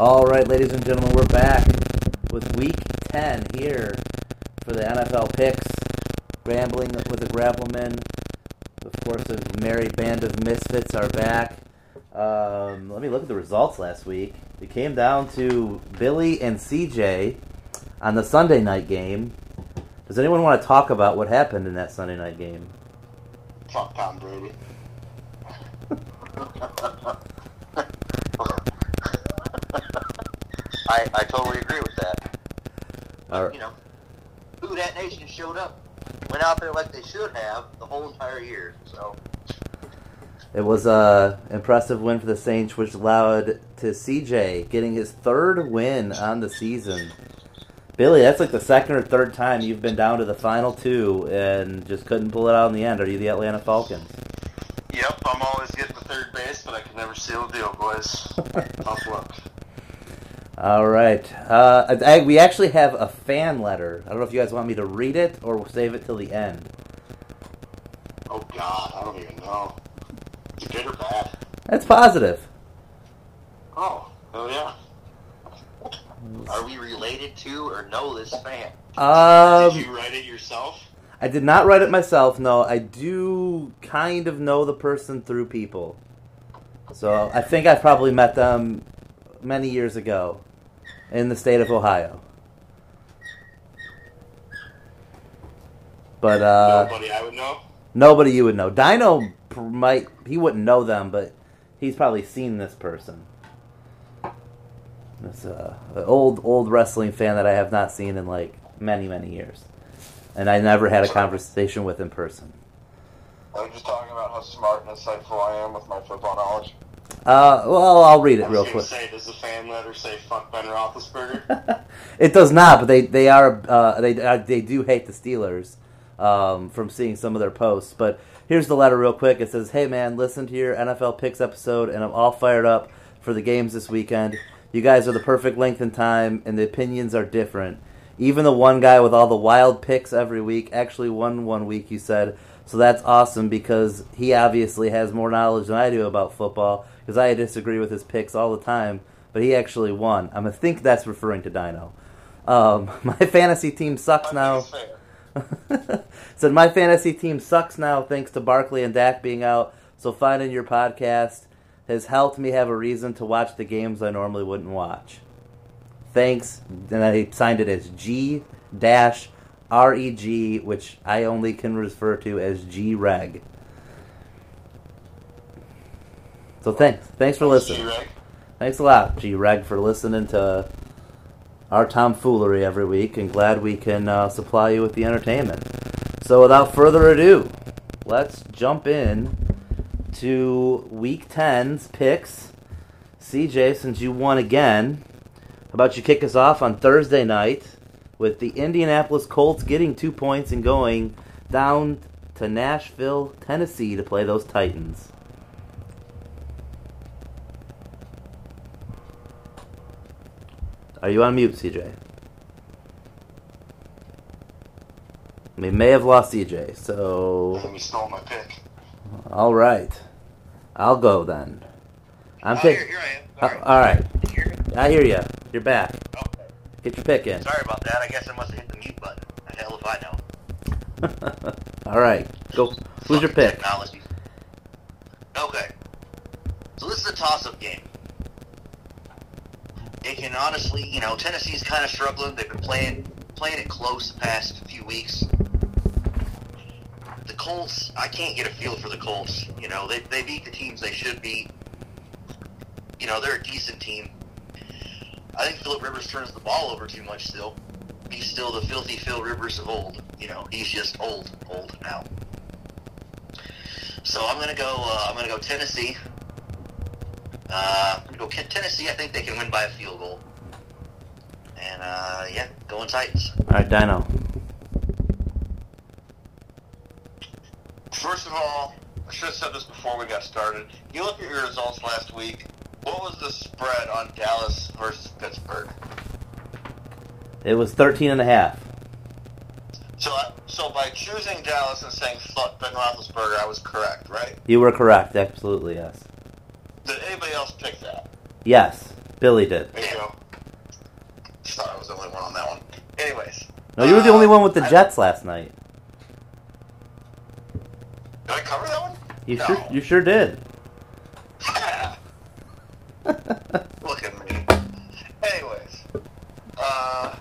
All right, ladies and gentlemen, we're back with week 10 here for the NFL picks. Rambling with the Grapplemen. Of course, a merry band of misfits are back. Um, let me look at the results last week. It came down to Billy and CJ on the Sunday night game. Does anyone want to talk about what happened in that Sunday night game? Fuck Tom Brady. I, I totally agree with that. All right. You know, Who Dat Nation showed up, went out there like they should have the whole entire year. So It was a impressive win for the Saints, which allowed to CJ getting his third win on the season. Billy, that's like the second or third time you've been down to the final two and just couldn't pull it out in the end. Are you the Atlanta Falcons? Yep, I'm always getting the third base, but I can never seal the deal, boys. Tough luck. All right. Uh, I, we actually have a fan letter. I don't know if you guys want me to read it or we'll save it till the end. Oh God, I don't even know. Is it good or bad? That's positive. Oh, oh yeah. are we related to or know this fan? Um, Did you write it yourself? I did not write it myself. No, I do kind of know the person through people. So I think I probably met them many years ago in the state of Ohio. But uh, Nobody I would know. nobody you would know. Dyno might he wouldn't know them, but he's probably seen this person. It's uh, an old old wrestling fan that I have not seen in like many many years, and I never had a conversation with in person. I was just talking about how smart and insightful I am with my football knowledge. Uh, well, I'll read it real quick. say, does the fan letter say "fuck Ben Roethlisberger"? it does not, but they they are uh, they uh, they do hate the Steelers um, from seeing some of their posts. But here's the letter real quick. It says, "Hey man, listen to your NFL picks episode, and I'm all fired up for the games this weekend. You guys are the perfect length and time, and the opinions are different. Even the one guy with all the wild picks every week actually won one week. You said." So that's awesome because he obviously has more knowledge than I do about football because I disagree with his picks all the time, but he actually won. I'm gonna think that's referring to Dyno. Um, my fantasy team sucks now. Said my fantasy team sucks now thanks to Barkley and Dak being out. So finding your podcast has helped me have a reason to watch the games I normally wouldn't watch. Thanks. And I signed it as G dash R E G, which I only can refer to as G Reg. So thanks. Thanks for listening. G-Reg. Thanks a lot, G Reg, for listening to our tomfoolery every week, and glad we can uh, supply you with the entertainment. So, without further ado, let's jump in to Week 10's picks. CJ, since you won again, how about you kick us off on Thursday night with the Indianapolis Colts getting two points and going down to Nashville, Tennessee to play those Titans. Are you on mute, CJ? We may have lost CJ, so And you stole my pick. all right, I'll go then. I'm oh, here, here I am. Uh, Sorry. all right, Can you hear me? I hear you. You're back. Okay. Get your pick in. Sorry about that. I guess I must have hit the mute button. The hell if I know. all right, go. Who's your pick? Technology. Okay. So this is a toss-up game. It can honestly, you know, Tennessee's kind of struggling. They've been playing playing it close the past few weeks. The Colts, I can't get a feel for the Colts. You know, they they beat the teams they should beat. You know, they're a decent team. I think Philip Rivers turns the ball over too much still. He's still the filthy Phil Rivers of old. You know, he's just old, old now. So I'm gonna go. Uh, I'm gonna go Tennessee. Uh, go Tennessee. I think they can win by a field goal. And uh, yeah, going Titans. All right, Dyno. First of all, I should have said this before we got started. You look at your results last week. What was the spread on Dallas versus Pittsburgh? It was 13 and a half. So, I- so by choosing Dallas and saying fuck Ben Roethlisberger, I was correct, right? You were correct. Absolutely, yes. Did anybody else pick that? Yes. Billy did. There you go. Just thought I was the only one on that one. Anyways. No, you were the uh, only one with the I- Jets last night. Did I cover that one? You No. sure? You sure did. Look at me. Anyways, uh,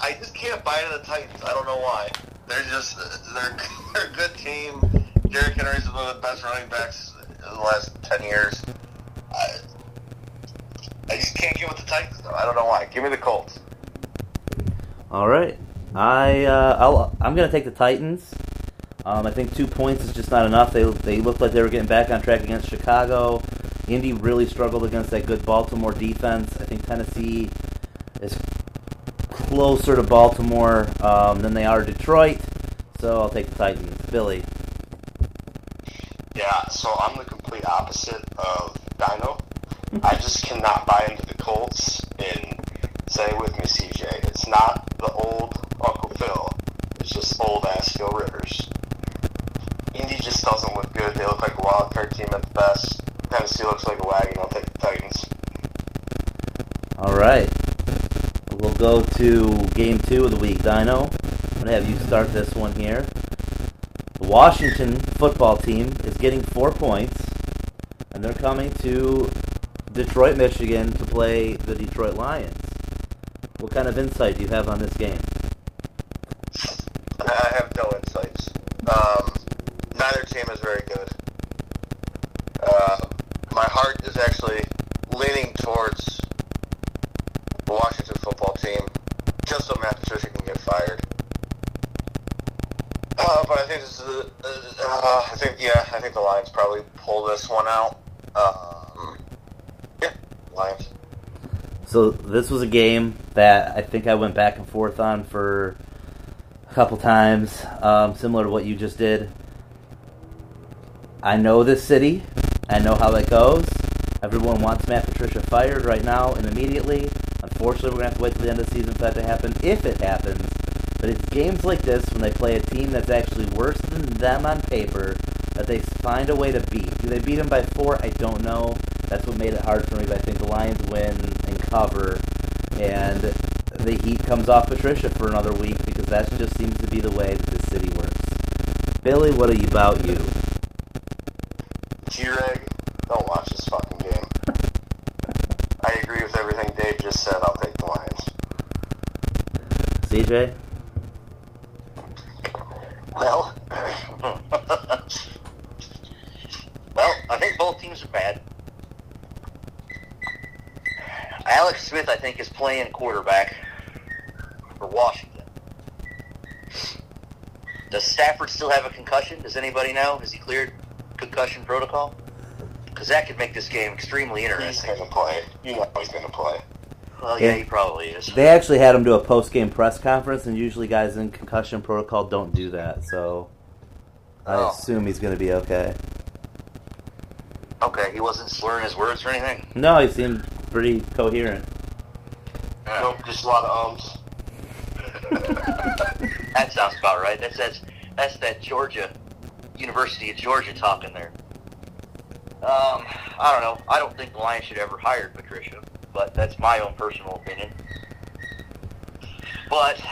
I just can't buy into the Titans. I don't know why. They're just they're they're a good team. Derrick Henry's one of the best running backs in the last ten years. I, I just can't get with the Titans though. I don't know why. Give me the Colts. All right. I uh, I'll, I'm gonna take the Titans. Um, I think two points is just not enough. They they looked like they were getting back on track against Chicago. Indy really struggled against that good Baltimore defense. I think Tennessee is closer to Baltimore um, than they are Detroit. So I'll take the Titans. Billy. Yeah, so I'm the opposite of Dyno. Mm-hmm. I just cannot buy into the Colts and say with me, CJ. It's not the old Uncle Phil. It's just old ass Phil Rivers. Indy just doesn't look good. They look like a wild card team at the best. Tennessee looks like a wagon. I'll take the Titans. All right. We'll go to game two of the week. Dyno, I'm gonna have you start this one here. The Washington football team is getting four points, and they're coming to Detroit, Michigan, to play the Detroit Lions. What kind of insight do you have on this game? I have no insights. Um, neither team is very good. Uh, my heart is actually leaning towards the Washington football team, just so Matt Patricia can get fired. Uh, but I think this is, a- uh, I think yeah, I think the Lions probably pull this one out. Um, yeah, Lions. So this was a game that I think I went back and forth on for a couple times, um, similar to what you just did. I know this city. I know how it goes. Everyone wants Matt Patricia fired right now and immediately. Unfortunately, we're gonna have to wait till the end of the season for that to happen, if it happens. But it's games like this when they play a team that's actually worse than them on paper that they find a way to beat. Do they beat them by four? I don't know. That's what made it hard for me. But I think the Lions win and cover, and the heat comes off Patricia for another week because that just seems to be the way that this city works. Billy, what are you about you? G-Reg, don't watch this fucking game. I agree with everything Dave just said. I'll take the Lions. CJ? Well, well, I think both teams are bad. Alex Smith, I think, is playing quarterback for Washington. Does Stafford still have a concussion? Does anybody know? Has he cleared concussion protocol? Because that could make this game extremely interesting. He's interesting. going to play. You know he's going to play. Well, yeah, he probably is. They actually had him do a post game press conference, and usually guys in concussion protocol don't do that. So I Oh. assume he's going to be okay. Okay, he wasn't slurring his words or anything. No, he seemed pretty coherent. Just a lot of ums. That sounds about right. That says that's that Georgia, University of Georgia talking there. Um, I don't know. I don't think the Lions should ever hire Patricia, but that's my own personal opinion. But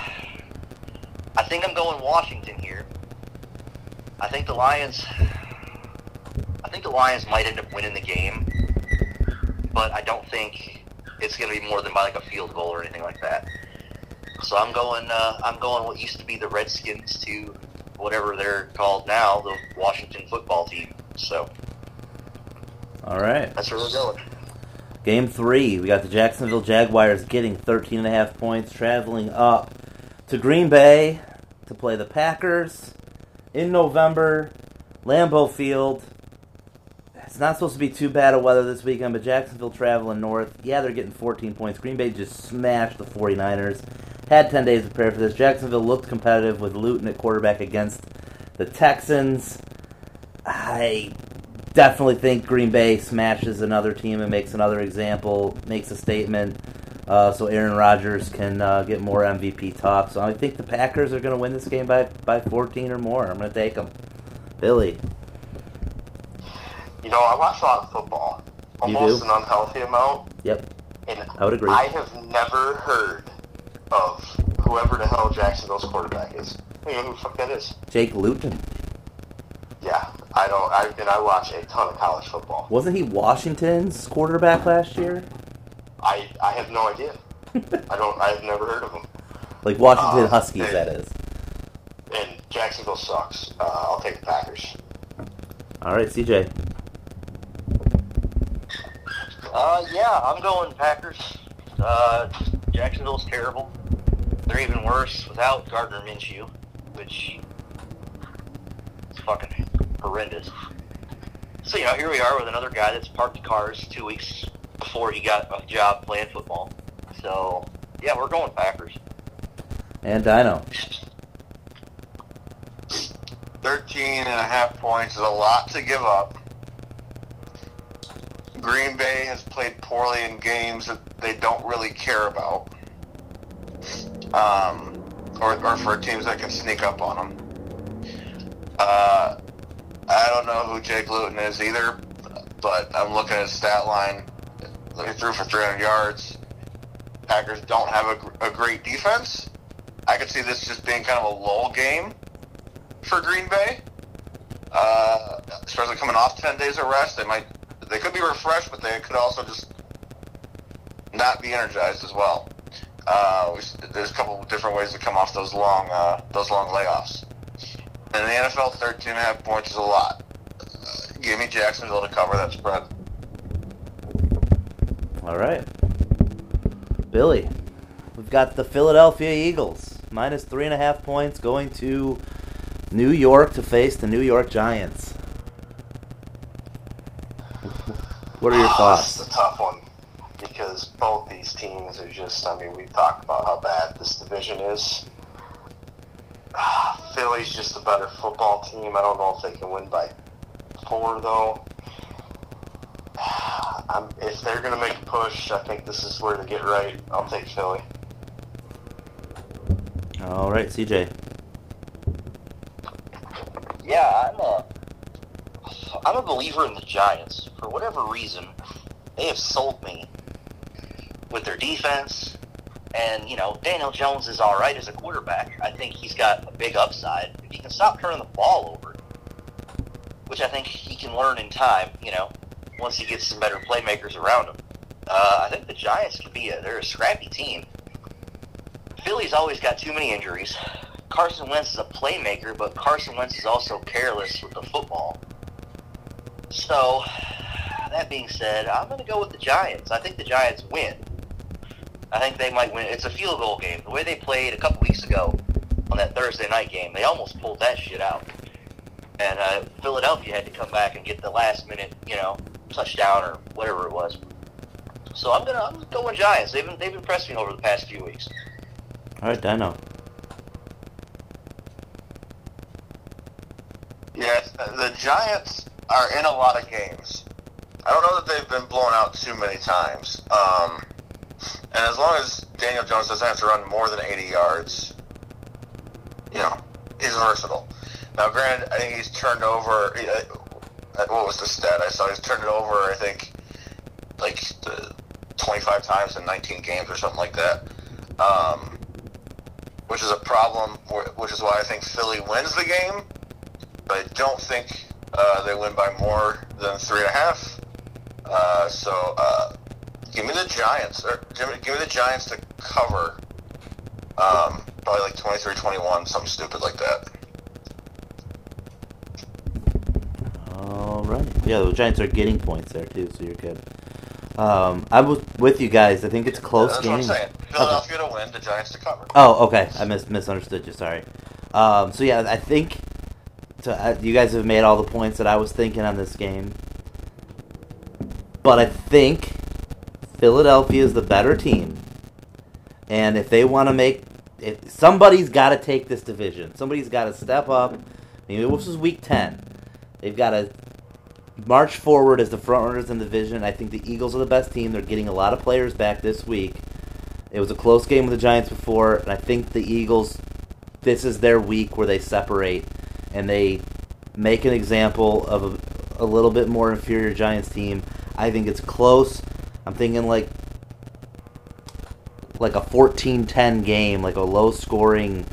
I think I'm going Washington here. I think the Lions. I think the Lions might end up winning the game, but I don't think it's going to be more than by like a field goal or anything like that. So I'm going. Uh, I'm going. What used to be the Redskins to whatever they're called now, the Washington Football Team. So All right. that's where we're going. Game three, we got the Jacksonville Jaguars getting 13 and a half points, traveling up to Green Bay to play the Packers in November, Lambeau Field. It's not supposed to be too bad of weather this weekend, but Jacksonville traveling north. Yeah, they're getting 14 points. Green Bay just smashed the 49ers. Had 10 days to prepare for this. Jacksonville looked competitive with Luton at quarterback against the Texans. I definitely think Green Bay smashes another team and makes another example, makes a statement, uh, so Aaron Rodgers can uh, get more MVP talk. So I think the Packers are going to win this game by, by 14 or more. I'm going to take them. Billy, You know, I watch a lot of football. Almost an unhealthy amount. yep. And I would agree. I have never heard of whoever the hell Jacksonville's quarterback is. I don't know who the fuck that is. Jake Luton. Yeah, I don't. I and I watch a ton of college football. Wasn't he Washington's quarterback last year? I I have no idea. I don't. I've never heard of him. Like Washington Uh, Huskies, hey. that is. And Jacksonville sucks. Uh, I'll take the Packers. All right, CJ. Uh, yeah, I'm going Packers. Uh, Jacksonville's terrible. They're even worse without Gardner Minshew, which is fucking horrendous. So, you know, here we are with another guy that's parked cars two weeks before he got a job playing football. So, yeah, we're going Packers. And Dyno. 13 and a half points is a lot to give up. Green Bay has played poorly in games that they don't really care about. Um, or, or for teams that can sneak up on them. Uh, I don't know who Jake Luton is either, but I'm looking at his stat line. He threw for 300 yards. Packers don't have a, a great defense. I could see this just being kind of a lull game for Green Bay. Uh, especially coming off ten days of rest, they might they could be refreshed, but they could also just not be energized as well. Uh, we, there's a couple different ways to come off those long uh, those long layoffs. And the NFL, 13 and a half points is a lot. Uh, give me Jacksonville to cover that spread. All right. Billy. We've got the Philadelphia Eagles. Minus three and a half points going to New York to face the New York Giants. What are your Ah, This is a tough one because both these teams are just. I mean, we've talked about how bad this division is. Ah, Philly's just a better football team. I don't know if they can win by four though. I'm, if they're going to make a push, I think this is where to get right. I'll take Philly. All right, CJ. Yeah, I'm a, I'm a believer in the Giants. For whatever reason, they have sold me with their defense. And, you know, Daniel Jones is all right as a quarterback. I think he's got a big upside. If he can stop turning the ball over, which I think he can learn in time, you know, once he gets some better playmakers around him. Uh, I think the Giants could be a, they're a scrappy team. Philly's always got too many injuries. Carson Wentz is a playmaker, but Carson Wentz is also careless with the football. So, that being said, I'm going to go with the Giants. I think the Giants win. I think they might win. It's a field goal game. The way they played a couple weeks ago on that Thursday night game, they almost pulled that shit out. And uh, Philadelphia had to come back and get the last minute, you know, touchdown or whatever it was. So I'm gonna I'm going Giants. They've been, they've impressed me over the past few weeks. All right, Dyno. Yes, the Giants are in a lot of games. I don't know that they've been blown out too many times. Um, and as long as Daniel Jones doesn't have to run more than 80 yards, you know, he's versatile. Now, granted, I think he's turned over. uh, What was the stat I saw? He's turned it over. I think like the 25 times in 19 games or something like that. Um, which is a problem. Which is why I think Philly wins the game but I don't think uh, they win by more than three and a half. Uh, so uh, give me the Giants, or give me, give me the Giants to cover. Um, probably like 23-21, something stupid like that. All right. Yeah, the Giants are getting points there too, so you're good. Um, I was with you guys. I think it's a close That's game. what I'm saying. Philadelphia to win, the Giants to cover. Oh, okay. I mis- misunderstood you. Sorry. Um, so yeah, I think to, uh, you guys have made all the points that I was thinking on this game, but I think Philadelphia is the better team, and if they want to make, if somebody's got to take this division, somebody's got to step up. Maybe this is week ten. They've got to march forward as the front runners in the division. I think the Eagles are the best team. They're getting a lot of players back this week. It was a close game with the Giants before, and I think the Eagles, this is their week where they separate and they make an example of a, a little bit more inferior Giants team. I think it's close. I'm thinking like like a 14-10 game, like a low-scoring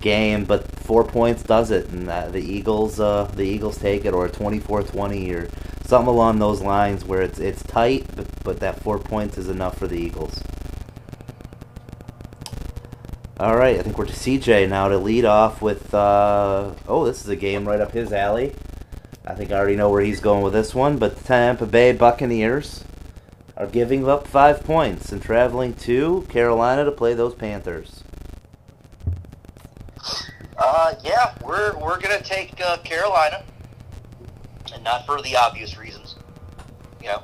game, but four points does it, and uh, the Eagles uh, the Eagles take it, or a 24-20 or something along those lines where it's it's tight, but, but that four points is enough for the Eagles. All right, I think we're to CJ now to lead off with. Uh, oh, this is a game right up his alley. I think I already know where he's going with this one, but the Tampa Bay Buccaneers are giving up five points and traveling to Carolina to play those Panthers. Uh, yeah, we're we're gonna take uh, Carolina, and not for the obvious reasons. You know,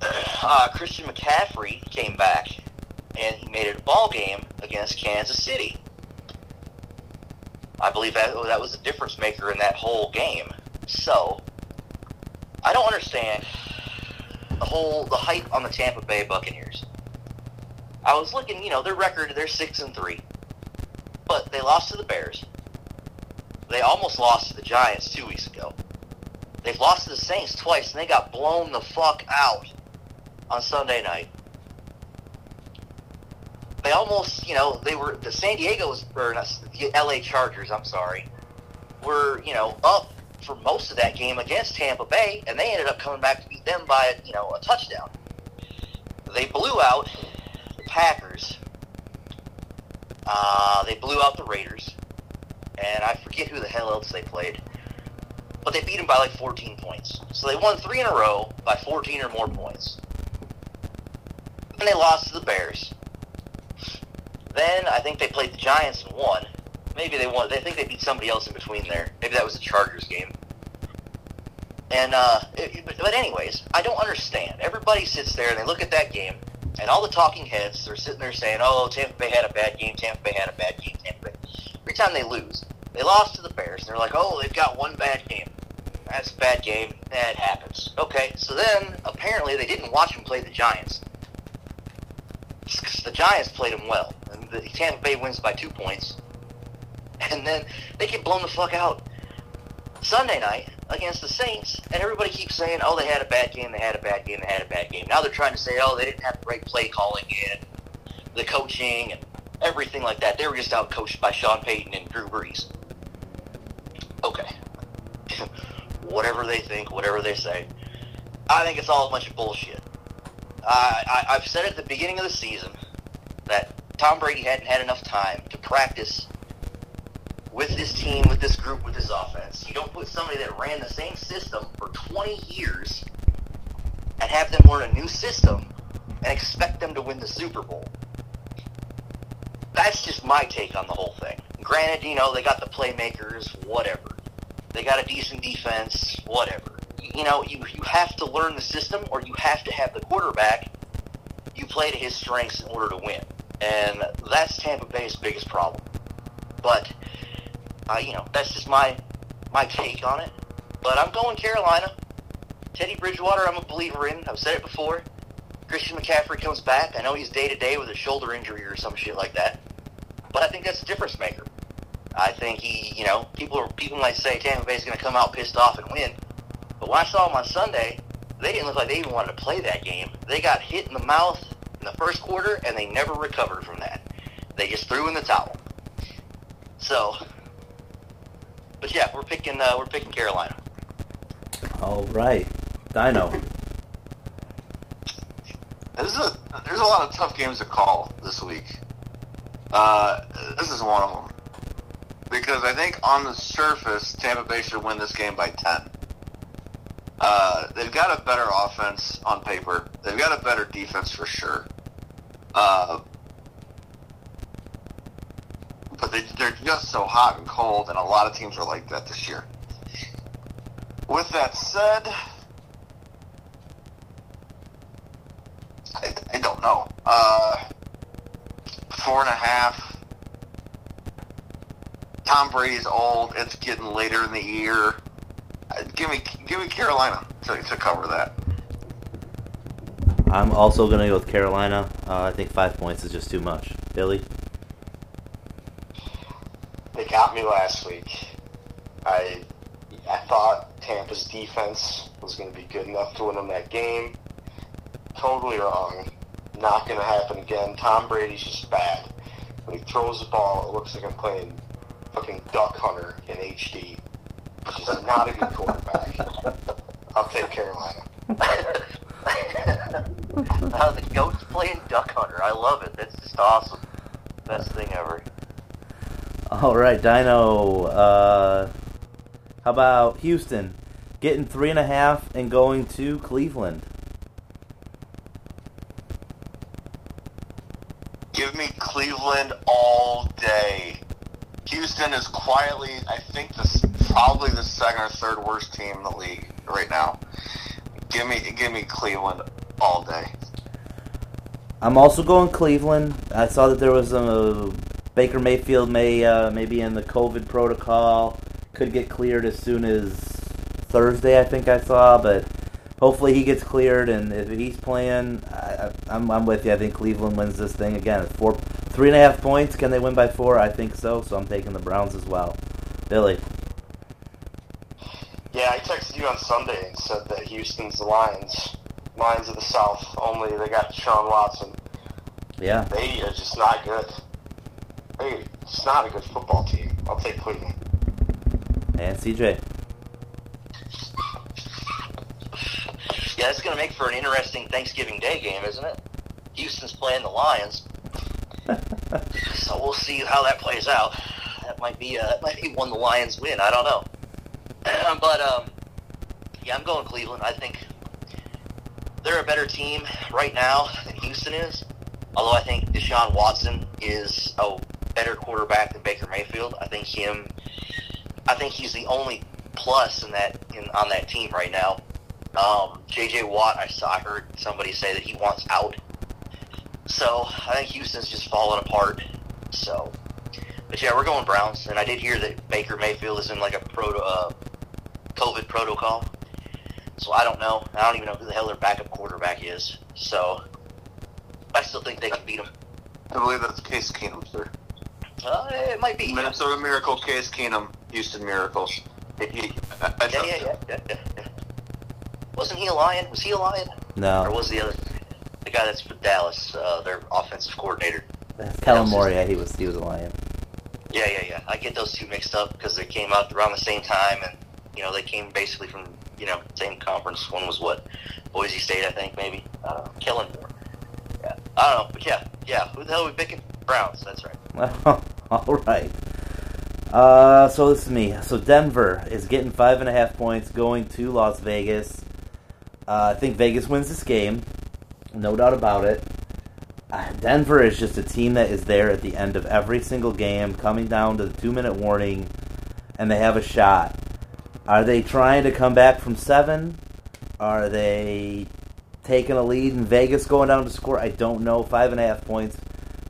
uh, Christian McCaffrey came back, and he made it a ball game against Kansas City. I believe that oh, that was the difference maker in that whole game. So, I don't understand the whole the hype on the Tampa Bay Buccaneers. I was looking, you know, their record, they're six and three but they lost to the Bears. They almost lost to the Giants two weeks ago. They've lost to the Saints twice, and they got blown the fuck out on Sunday night. They almost, you know, they were the San Diego's or not, the LA Chargers. I'm sorry, were you know up for most of that game against Tampa Bay, and they ended up coming back to beat them by you know a touchdown. They blew out the Packers uh, they blew out the Raiders, and I forget who the hell else they played, but they beat them by like 14 points. So they won three in a row by 14 or more points. And they lost to the Bears. Then I think they played the Giants and won. Maybe they won. They think they beat somebody else in between there. Maybe that was the Chargers game. And uh, it, but anyways, I don't understand. Everybody sits there and they look at that game and all the talking heads are sitting there saying, "Oh, Tampa Bay had a bad game. Tampa Bay had a bad game. Tampa Bay." Every time they lose, they lost to the Bears. And they're like, "Oh, they've got one bad game. That's a bad game. That happens." Okay, so then apparently they didn't watch them play the Giants. The Giants played them well, the Tampa Bay wins by two points, and then they get blown the fuck out Sunday night against the Saints, and everybody keeps saying, "Oh, they had a bad game. They had a bad game. They had a bad game." Now they're trying to say, "Oh, they didn't have great play calling in, the coaching, and everything like that. They were just out coached by Sean Payton and Drew Brees." Okay, whatever they think, whatever they say, I think it's all a bunch of bullshit. I, I've said at the beginning of the season Tom Brady hadn't had enough time to practice with this team, with this group, with this offense. You don't put somebody that ran the same system for 20 years and have them learn a new system and expect them to win the Super Bowl. That's just my take on the whole thing. Granted, you know, they got the playmakers, whatever. They got a decent defense, whatever. You know, you, you have to learn the system or you have to have the quarterback you play to his strengths in order to win. And that's Tampa Bay's biggest problem. But uh, you know, that's just my my take on it. But I'm going Carolina. Teddy Bridgewater, I'm a believer in. I've said it before. Christian McCaffrey comes back. I know he's day to day with a shoulder injury or some shit like that. But I think that's a difference maker. I think he, you know, people are people might say Tampa Bay's going to come out pissed off and win. But when I saw them on Sunday, they didn't look like they even wanted to play that game. They got hit in the mouth the first quarter, and they never recovered from that. They just threw in the towel. So but yeah, we're picking uh, we're picking Carolina. All right, Dyno. There's a there's a lot of tough games to call this week. Uh, this is one of them because I think on the surface Tampa Bay should win this game by ten. Uh, they've got a better offense on paper. They've got a better defense for sure. Uh, but they, they're just so hot and cold, and a lot of teams are like that this year. With that said, I, I don't know. Uh, four and a half. Tom Brady's old. It's getting later in the year. Uh, give me, give me Carolina to, to cover that. I'm also going to go with Carolina. Uh, I think five points is just too much. Billy? they got me last week. I I thought Tampa's defense was going to be good enough to win them that game. Totally wrong. Not going to happen again. Tom Brady's just bad. When he throws the ball, it looks like I'm playing fucking Duck Hunter in HD. He's just not a good quarterback. I'll take Carolina. the goat's playing Duck Hunter. I love it. That's just awesome. Best thing ever. All right, Dyno. Uh, how about Houston getting three and a half and going to Cleveland? Give me Cleveland all day. Houston is quietly, I think, this probably the second or third worst team in the league right now. Give me, give me Cleveland all day. I'm also going Cleveland. I saw that there was a Baker Mayfield may uh, maybe in the COVID protocol could get cleared as soon as Thursday. I think I saw, but hopefully he gets cleared. And if he's playing, I, I'm I'm with you. I think Cleveland wins this thing again. Four, three and a half points. Can they win by four? I think so. So I'm taking the Browns as well. Billy. Yeah, I texted you on Sunday and said that Houston's the Lions. Lions of the South. Only they got Sean Watson. Yeah. They are just not good. They, it's not a good football team. I'll take Cleveland. And CJ. Yeah, that's going to make for an interesting Thanksgiving Day game, isn't it? Houston's playing the Lions, so we'll see how that plays out. That might be uh, that might be one the Lions win. I don't know, but um, yeah, I'm going Cleveland. I think they're a better team right now than Houston is. Although I think Deshaun Watson is a better quarterback than Baker Mayfield. I think him. I think he's the only plus in that in on that team right now. Um, J.J. Watt, I saw, I heard somebody say that he wants out. So I think Houston's just falling apart. So, but yeah, we're going Browns, and I did hear that Baker Mayfield is in like a proto uh, COVID protocol. So I don't know. I don't even know who the hell their backup quarterback is. So I still think they can beat them. I believe that's Case Keenum, sir. Uh, it might be. Minnesota Miracle, Case Keenum, Houston Miracles. He, he, I, I Yeah, yeah, yeah, yeah, yeah, yeah. Wasn't he a Lion? Was he a Lion? No. Or was the other the guy that's for Dallas, uh, their offensive coordinator? Kellen Moore. Yeah, he was he was a Lion. Yeah, yeah, yeah. I get those two mixed up because they came out around the same time, and you know they came basically from you know same conference. One was what Boise State, I think, maybe. I don't know. Yeah, I don't know, but yeah, yeah. Who the hell are we picking? Browns. That's right. Well, all right. Uh, so this is me. So Denver is getting five and a half points, going to Las Vegas. Uh, I think Vegas wins this game, no doubt about it. Uh, Denver is just a team that is there at the end of every single game, coming down to the two-minute warning, and they have a shot. Are they trying to come back from seven? Are they taking a lead in Vegas going down to score? I don't know. Five and a half points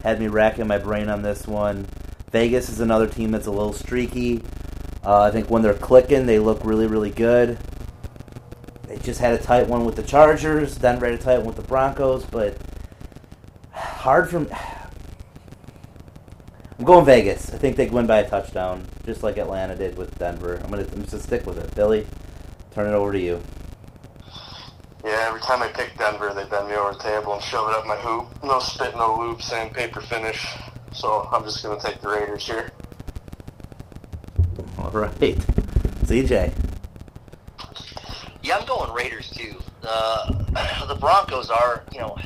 had me racking my brain on this one. Vegas is another team that's a little streaky. Uh, I think when they're clicking, they look really, really good. They just had a tight one with the Chargers. Denver had a tight one with the Broncos, but hard from. I'm going Vegas. I think they win by a touchdown, just like Atlanta did with Denver. I'm gonna, I'm just gonna stick with it. Billy, turn it over to you. Yeah, every time I pick Denver, they bend me over the table and shove it up my hoop. No spit, no loop, sandpaper finish. So I'm just going to take the Raiders here. All right, CJ. Yeah, I'm going Raiders too. Uh, the Broncos are, you know,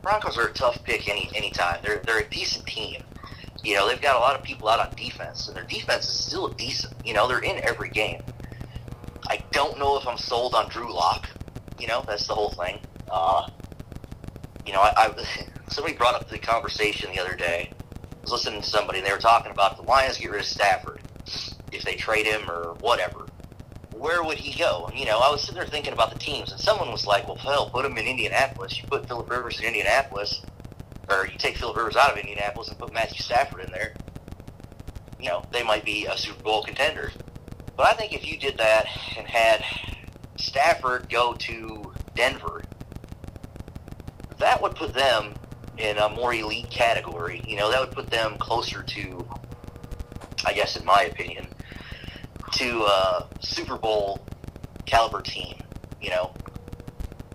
Broncos are a tough pick any any time. They're they're a decent team. You know, they've got a lot of people out on defense, and their defense is still decent. You know, they're in every game. I don't know if I'm sold on Drew Lock. You know, that's the whole thing. Uh, you know, I, I somebody brought up the conversation the other day. I was listening to somebody, and they were talking about the Lions get rid of Stafford if they trade him or whatever where would he go? And, you know, I was sitting there thinking about the teams, and someone was like, well, hell, put him in Indianapolis. You put Philip Rivers in Indianapolis, or you take Philip Rivers out of Indianapolis and put Matthew Stafford in there. You know, they might be a Super Bowl contender. But I think if you did that and had Stafford go to Denver, that would put them in a more elite category. You know, that would put them closer to, I guess, in my opinion, to a Super Bowl caliber team, you know,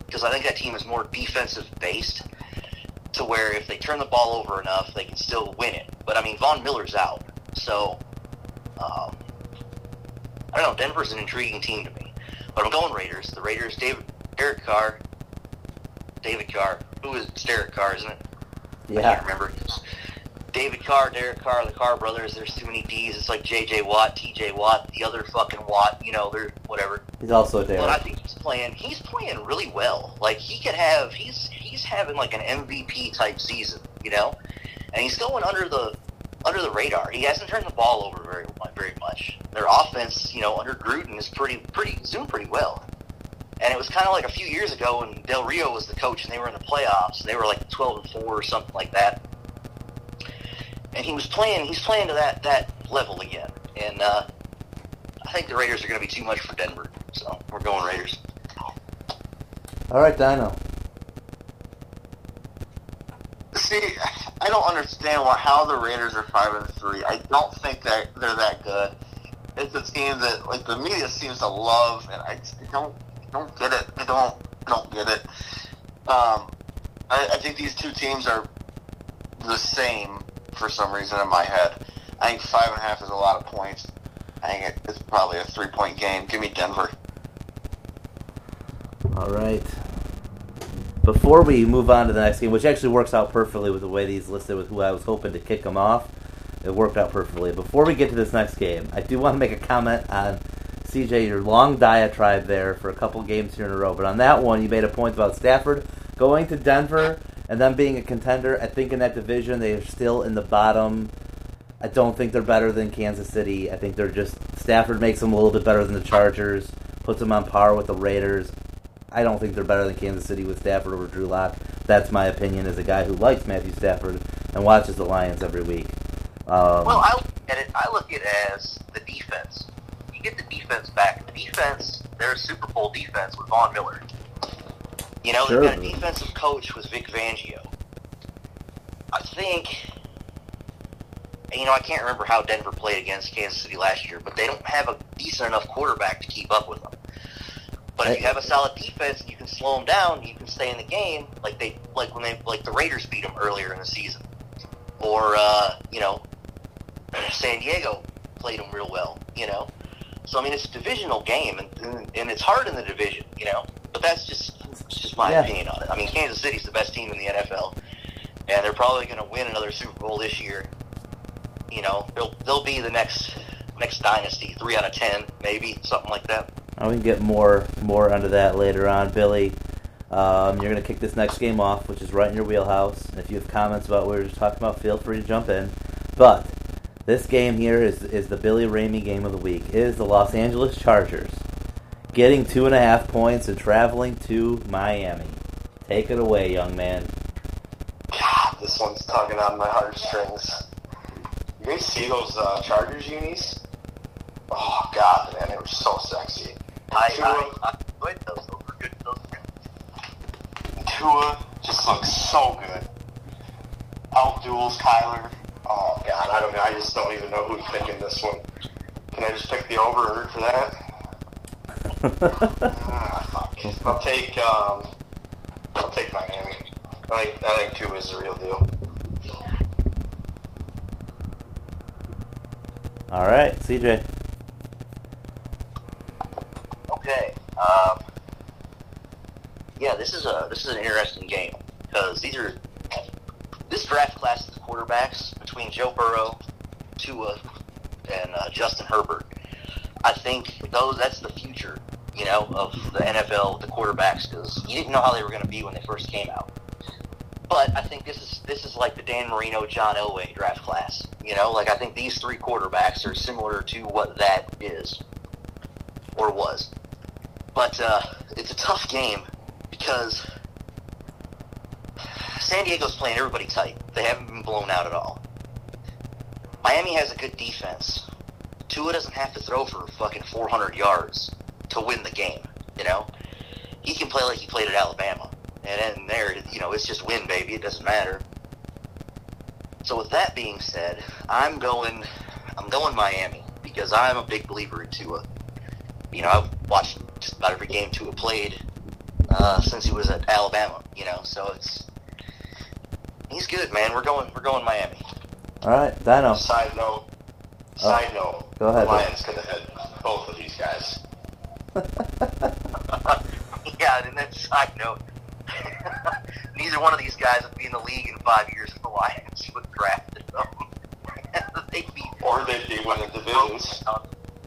because I think that team is more defensive based. To where if they turn the ball over enough, they can still win it. But I mean, Von Miller's out, so um, I don't know. Denver's an intriguing team to me, but I'm going Raiders. The Raiders, David, Derek Carr, David Carr. Who is it's Derek Carr, isn't it? Yeah. I can't remember. David Carr, Derek Carr, the Carr brothers. There's too many D's. It's like J.J. Watt, T.J. Watt, the other fucking Watt. You know, they're whatever. He's also a But I think he's playing. He's playing really well. Like he could have. He's he's having like an MVP type season. You know, and he's going under the under the radar. He hasn't turned the ball over very very much. Their offense, you know, under Gruden is pretty pretty doing pretty well. And it was kind of like a few years ago when Del Rio was the coach and they were in the playoffs. They were like twelve and four or something like that. And he was playing. He's playing to that that level again. And uh, I think the Raiders are going to be too much for Denver. So we're going Raiders. All right, Dyno. See, I don't understand why how the Raiders are five and three. I don't think that they're that good. It's a team that like the media seems to love, and I don't don't get it. I don't don't get it. Um, I, I think these two teams are the same for some reason in my head. I think five and a half is a lot of points. I think it, it's probably a three point game. Give me Denver. All right. Before we move on to the next game, which actually works out perfectly with the way these listed with who I was hoping to kick them off, it worked out perfectly. Before we get to this next game, I do want to make a comment on CJ, your long diatribe there for a couple games here in a row. But on that one, you made a point about Stafford going to Denver and them being a contender. I think in that division, they are still in the bottom. I don't think they're better than Kansas City. I think they're just Stafford makes them a little bit better than the Chargers, puts them on par with the Raiders. I don't think they're better than Kansas City with Stafford over Drew Lock. That's my opinion as a guy who likes Matthew Stafford and watches the Lions every week. Um, Well, I look at it. I look at it as the defense. You get the defense back. The defense, they're a Super Bowl defense with Von Miller. You know, Sure. they've got a defensive coach with Vic Fangio. I think. You know, I can't remember how Denver played against Kansas City last year, but they don't have a decent enough quarterback to keep up with them. But if you have a solid defense, you can slow them down. You can stay in the game, like they like when they like the Raiders beat them earlier in the season, or uh, you know, San Diego played them real well. You know, so I mean it's a divisional game, and, and and it's hard in the division. You know, but that's just it's just my Yeah. opinion on it. I mean, Kansas City's the best team in the NFL, and they're probably going to win another Super Bowl this year. You know, they'll they'll be the next next dynasty, three out of ten, maybe something like that. We can get more more onto that later on. Billy, um, you're going to kick this next game off, which is right in your wheelhouse. And if you have comments about what we were talking about, feel free to jump in. But this game here is is the Billy Ramey game of the week. It is the Los Angeles Chargers getting two and a half points and traveling to Miami. Take it away, young man. This one's tugging on my heartstrings. You guys see those uh, Chargers unis? Oh God, man, they were so sexy. I I, I enjoyed those. Those were good. Those were good. Tua just looks so good. Out duels Kyler. Oh God, I don't know. I just don't even know who's picking this one. Can I just pick the over for that? Ah. I'll take um, I'll take Miami. I think I think Tua is the real deal. All right, CJ. Okay. Um, yeah, this is a this is an interesting game because these are this draft class of quarterbacks between Joe Burrow, Tua, and uh, Justin Herbert. I think those that's the future, you know, of the NFL, the quarterbacks, because you didn't know how they were going to be when they first came out. But I think this is this is like the Dan Marino, John Elway draft class. You know, like I think these three quarterbacks are similar to what that is or was. But uh, it's a tough game because San Diego's playing everybody tight. They haven't been blown out at all. Miami has a good defense. Tua doesn't have to throw for fucking 400 yards to win the game. You know, he can play like he played at Alabama, and then there, you know, it's just win, baby. It doesn't matter. So with that being said, I'm going, I'm going Miami because I'm a big believer in Tua. You know, I've watched just about every game Tua played uh, since he was at Alabama. You know, so it's He's good, man. We're going. We're going Miami. All right, Dyno. Side note. Side note. Go ahead, The Lions could have had both of these guys. yeah, and then side note, neither one of these guys would be in the league in five years if the Lions would draft them. They'd be Or they'd be winning divisions.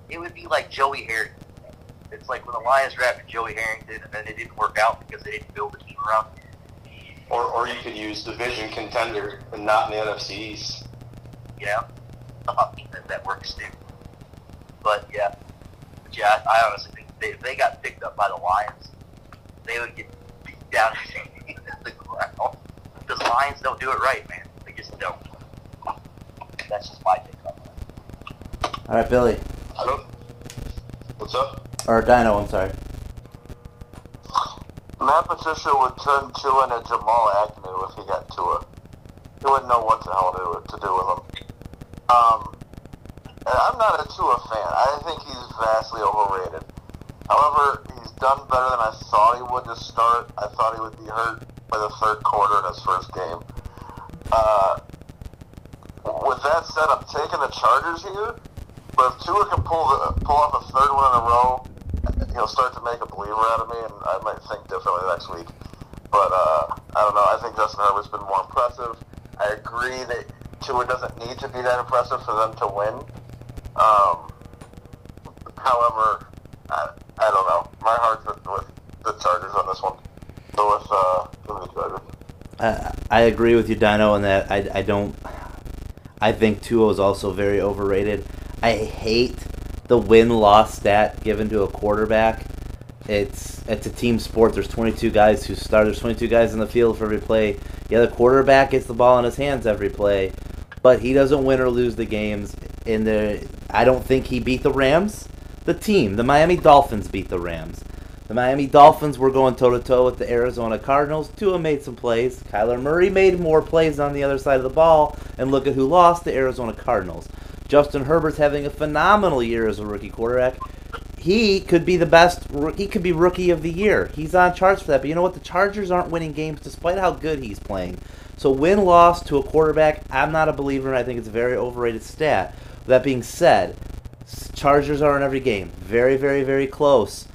It would be like Joey Harrington. It's like when the Lions drafted Joey Harrington and then it didn't work out because they didn't build a team around. him. Or, or you could use division contender and not in the NFC East. You know, I mean, that, that works too. But yeah, but yeah, I, I honestly think they, if they got picked up by the Lions, they would get beat down at the ground. Because the Lions don't do it right, man. They just don't. That's just my take on that. All right, Billy Hello. What's up? Or Dyno. I'm sorry. Matt Patricia would turn Tua into Jamal Agnew if he got Tua. He wouldn't know what the hell to, do with him. Um, and I'm not a Tua fan. I think he's vastly overrated. However, he's done better than I thought he would to start. I thought he would be hurt by the third quarter in his first game. Uh, with that said, I'm taking the Chargers here. But if Tua can pull the, pull off a third one in a row, he'll start to make a believer out of me, and I might think differently next week. But uh, I don't know. I think Justin Herbert's been more impressive. I agree that Tua doesn't need to be that impressive for them to win. Um, however, I, I don't know. My heart's with, with the Chargers on this one. So with uh, me the Chargers. I, I agree with you, Dyno, in that I, I don't. I think Tua is also very overrated. I hate the win loss stat given to a quarterback. It's it's a team sport. There's 22 guys who start. There's 22 guys in the field for every play. Yeah, the quarterback gets the ball in his hands every play, but he doesn't win or lose the games. In the, I don't think he beat the Rams. The team, the Miami Dolphins, beat the Rams. The Miami Dolphins were going toe to toe with the Arizona Cardinals. Tua made some plays. Kyler Murray made more plays on the other side of the ball. And look at who lost the Arizona Cardinals. Justin Herbert's having a phenomenal year as a rookie quarterback. He could be the best. He could be rookie of the year. He's on charts for that. But you know what? The Chargers aren't winning games despite how good he's playing. So win loss to a quarterback, I'm not a believer, and I think it's a very overrated stat. That being said, Chargers are in every game. Very, very, very close.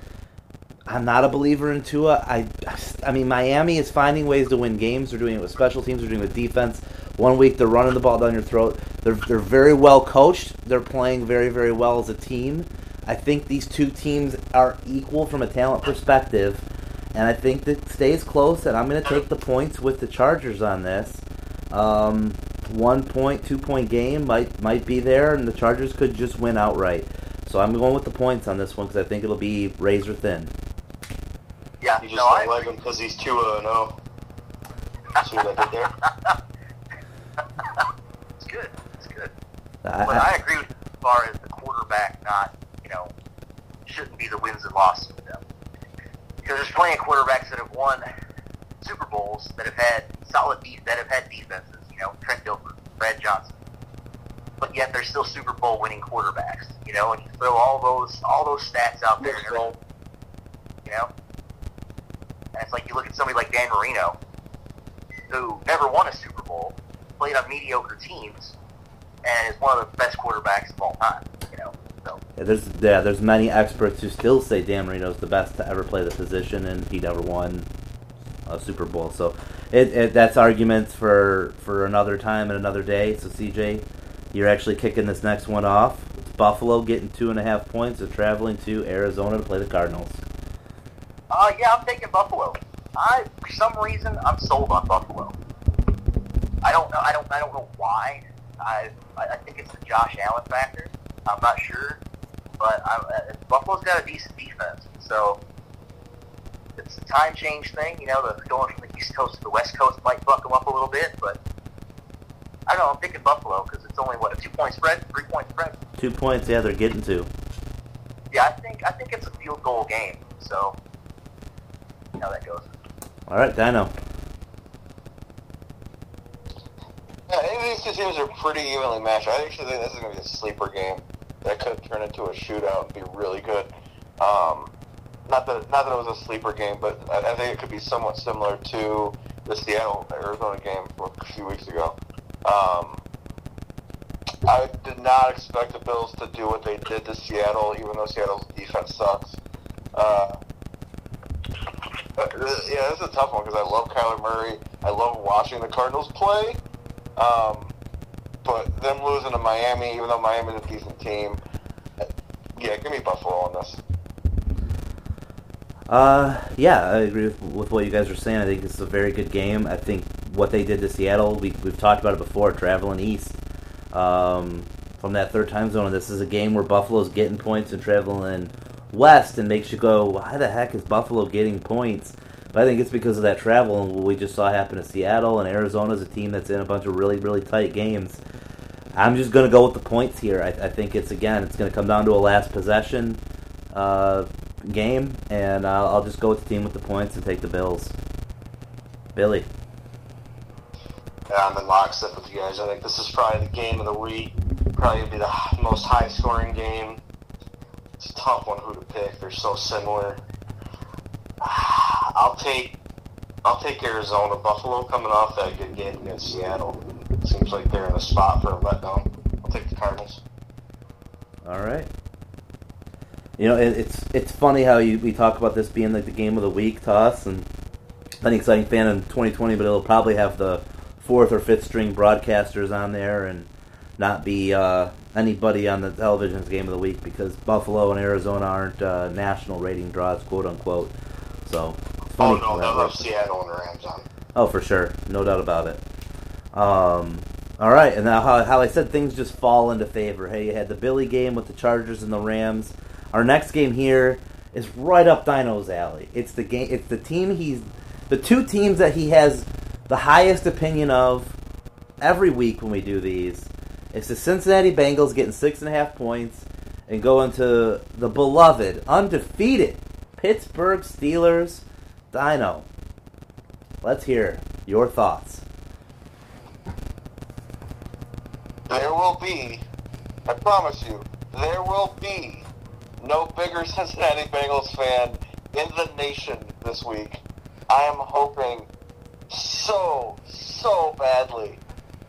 I'm not a believer in Tua. I, I mean, Miami is finding ways to win games. They're doing it with special teams. They're doing it with defense. One week they're running the ball down your throat. They're they're very well coached. They're playing very very well as a team. I think these two teams are equal from a talent perspective, and I think that stays close. And I'm going to take the points with the Chargers on this. Um, one point, two point game might might be there, and the Chargers could just win outright. So I'm going with the points on this one because I think it'll be razor thin. Yeah, You just no, I don't like agree. him because he's 2 0 0. See what I did there? It's good. It's good. I, But I agree with you as far as the quarterback not, you know, shouldn't be the wins and losses with them. Because there's plenty of quarterbacks that have won Super Bowls that have had solid de- that have had defenses. You know, Trent Dilfer, Brad Johnson. But yet they're still Super Bowl winning quarterbacks. You know, and you throw all those all those stats out there. And you know, and it's like you look at somebody like Dan Marino, who never won a Super Bowl, played on mediocre teams, and is one of the best quarterbacks of all time. You know, so Yeah, there's yeah, there's many experts who still say Dan Marino's the best to ever play the position, and he never won a Super Bowl. So it, it that's arguments for for another time and another day. So CJ, you're actually kicking this next one off. It's Buffalo getting two and a half points. They're traveling to Arizona to play the Cardinals. uh, yeah, I'm taking Buffalo. I for some reason I'm sold on Buffalo. I don't know. I don't. I don't know why. I I think it's the Josh Allen factor. I'm not sure, but I, uh, Buffalo's got a decent defense, so it's a time change thing. You know, the going from the East Coast to the West Coast might buck them up a little bit, but I don't know. I'm picking Buffalo because it's only what a two point spread, three point spread. Two points. Yeah, they're getting two. Yeah, I think I think it's a field goal game. So, how that goes. All right, Dyno. Yeah, these two teams are pretty evenly matched. I actually think this is going to be a sleeper game that could turn into a shootout and be really good. Um, not that not that it was a sleeper game, but I, I think it could be somewhat similar to the Seattle Arizona game a few weeks ago. Um, I did not expect the Bills to do what they did to Seattle, even though Seattle's defense sucks. Uh, yeah, this is a tough one because I love Kyler Murray. I love watching the Cardinals play. Um, but them losing to Miami, even though Miami's a decent team, yeah, give me Buffalo on this. Uh, yeah, I agree with, with what you guys are saying. I think this is a very good game. I think what they did to Seattle, we, we've talked about it before, traveling east um, from that third time zone. And this is a game where Buffalo's getting points and traveling west and makes you go, why the heck is Buffalo getting points? But I think it's because of that travel and what we just saw happen to Seattle and Arizona's a team that's in a bunch of really, really tight games. I'm just going to go with the points here. I, I think it's, again, it's going to come down to a last possession uh, game, and I'll, I'll just go with the team with the points and take the Bills. Billy. Yeah, I'm in lockstep with you guys. I think this is probably the game of the week. Probably be the most high scoring game. It's a tough one who to pick. They're so similar. I'll take I'll take Arizona. Buffalo coming off that good game against Seattle. Seems like they're in a spot for a letdown. I'll take the Cardinals. All right. You know, it, it's it's funny how you, we talk about this being like the game of the week to us, and an exciting fan in 2020, but it'll probably have the fourth or fifth string broadcasters on there and not be uh, anybody on the television's game of the week because Buffalo and Arizona aren't uh, national rating draws, quote unquote. So funny. Oh no, they'll have. Seattle and the Rams on. Oh, for sure, no doubt about it. Um, all right, and now how, how I said things just fall into favor. Hey, you had the Billy game with the Chargers and the Rams. Our next game here is right up Dyno's alley. It's the game. It's the team he's the two teams that he has the highest opinion of every week when we do these. It's the Cincinnati Bengals getting six and a half points and going to the beloved, undefeated Pittsburgh Steelers. Dyno, let's hear your thoughts. There will be, I promise you, there will be no bigger Cincinnati Bengals fan in the nation this week. I am hoping so, so badly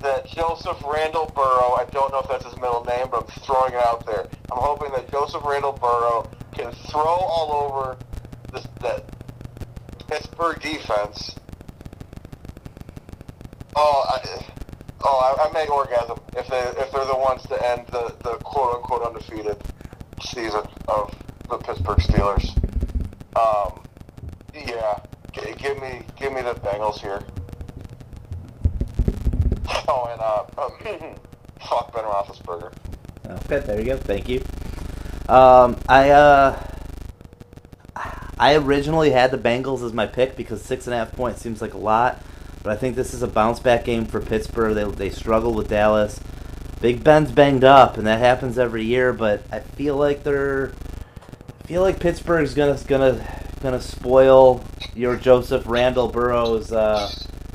that Joseph Randall Burrow, I don't know if that's his middle name, but I'm throwing it out there. I'm hoping that Joseph Randall Burrow can throw all over this, that Pittsburgh defense. Oh, I, oh, I, I may orgasm if they if they're the ones to end the, the quote unquote undefeated season of the Pittsburgh Steelers. Um, yeah, G- give me give me the Bengals here. Oh, and uh, fuck Ben Roethlisberger. Okay, there you go. Thank you. Um, I uh, I originally had the Bengals as my pick because six and a half points seems like a lot, but I think this is a bounce back game for Pittsburgh. They they struggled with Dallas. Big Ben's banged up, and that happens every year. But I feel like they're I feel like Pittsburgh's gonna gonna gonna spoil your Joseph Randall Burrows uh,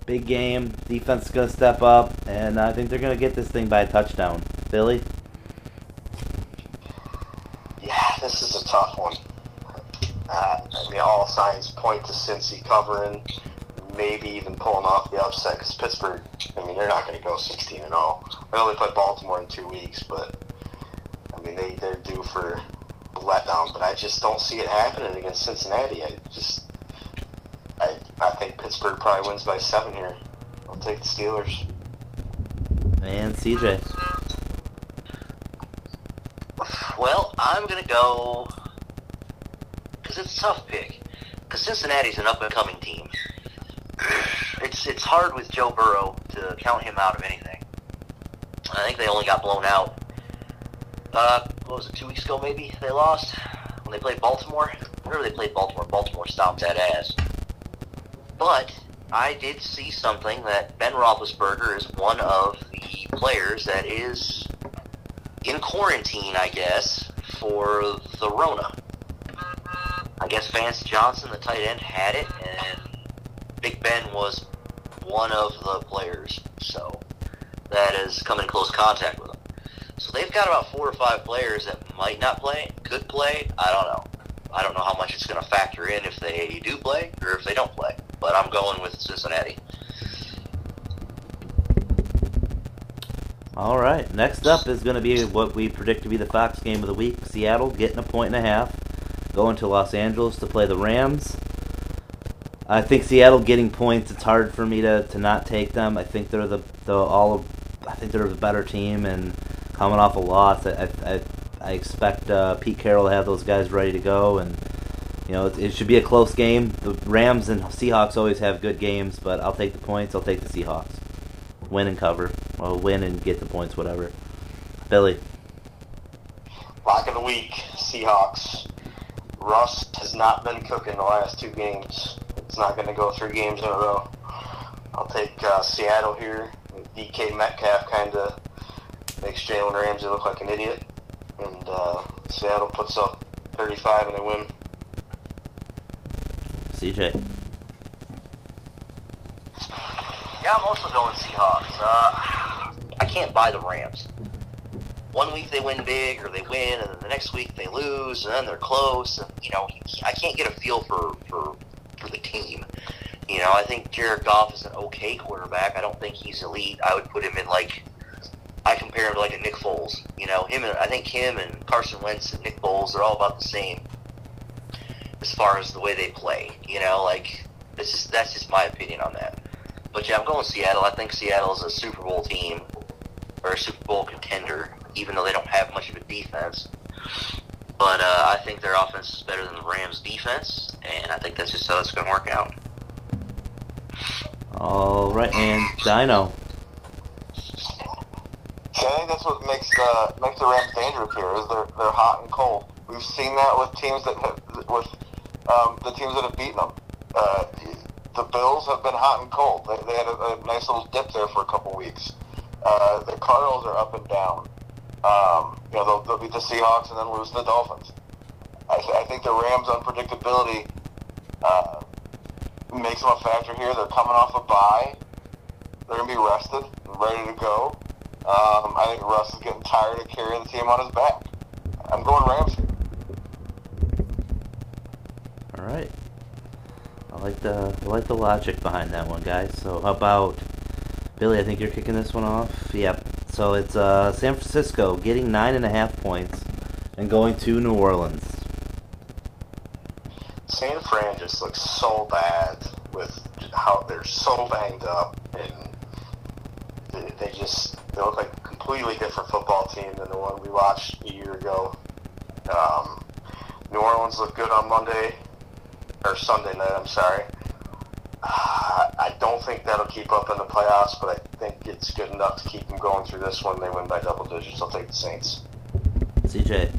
big game. Defense is gonna step up, and I think they're gonna get this thing by a touchdown. Philly. Yeah, this is a tough one. Uh, I mean, all signs point to Cincy covering, maybe even pulling off the upset because Pittsburgh. I mean, they're not going to go 16 and 0. They only played Baltimore in two weeks, but I mean, they they're due for a letdown. But I just don't see it happening against Cincinnati. I just, I I think Pittsburgh probably wins by seven here. I'll take the Steelers. And CJ. Well, I'm gonna go because it's a tough pick. Because Cincinnati's an up and coming team. It's it's hard with Joe Burrow to count him out of anything. I think they only got blown out. Uh, what was it? Two weeks ago, maybe they lost when they played Baltimore. Whenever they played Baltimore, Baltimore stomped that ass. But I did see something that Ben Roethlisberger is one of the players that is in quarantine, I guess, for the Rona. I guess Vance Johnson, the tight end, had it, and Big Ben was one of the players. So that has come in close contact with them. So they've got about four or five players that might not play, could play. I don't know. I don't know how much it's going to factor in if they do play or if they don't play. But I'm going with Cincinnati. All right. Next up is going to be what we predict to be the Fox game of the week: Seattle getting a point and a half going to Los Angeles to play the Rams. I think Seattle getting points. It's hard for me to, to not take them. I think they're the, the all. I think they're the better team, and coming off a loss, I I, I expect uh, Pete Carroll to have those guys ready to go, and you know it, it should be a close game. The Rams and Seahawks always have good games, but I'll take the points. I'll take the Seahawks. Win and cover. Well, win and get the points, whatever. Billy. Lock of the week, Seahawks. Russ has not been cooking the last two games. It's not going to go three games in a row. I'll take uh, Seattle here. DK Metcalf kind of makes Jalen Ramsey look like an idiot. And uh, Seattle puts up 35 and they win. CJ. Yeah, I'm also going Seahawks. Uh, I can't buy the Rams. One week they win big or they win, and then the next week they lose, and then they're close. And you know, I can't get a feel for for for the team. You know, I think Jared Goff is an okay quarterback. I don't think he's elite. I would put him in like I compare him to like a Nick Foles. You know, him and I think him and Carson Wentz and Nick Foles they're all about the same as far as the way they play. You know, like this is that's just my opinion on that. But yeah, I'm going Seattle. I think Seattle is a Super Bowl team or a Super Bowl contender, even though they don't have much of a defense. But uh, I think their offense is better than the Rams' defense, and I think that's just how it's going to work out. All right, and Dyno. See, I think that's what makes uh, makes the Rams dangerous here is they're they're hot and cold. We've seen that with teams that have, with um, the teams that have beaten them. Uh, the Bills have been hot and cold. They, they had a, a nice little dip there for a couple weeks. Uh, the Cardinals are up and down. Um, you know, they'll, they'll beat the Seahawks and then lose to the Dolphins. I, th- I think the Rams' unpredictability uh, makes them a factor here. They're coming off a bye. They're going to be rested and ready to go. Um, I think Russ is getting tired of carrying the team on his back. I'm going Rams here. All right. I like the I like the logic behind that one, guys. So how about Billy? I think you're kicking this one off. Yep. So it's uh, San Francisco getting nine and a half points and going to New Orleans. San Fran just looks so bad with how they're so banged up and they, they just they look like a completely different football team than the one we watched a year ago. Um, New Orleans looked good on Monday or Sunday night. I'm sorry. Uh, I don't think that'll keep up in the playoffs, but I think it's good enough to keep them going through this one. They win by double digits. I'll take the Saints. CJ.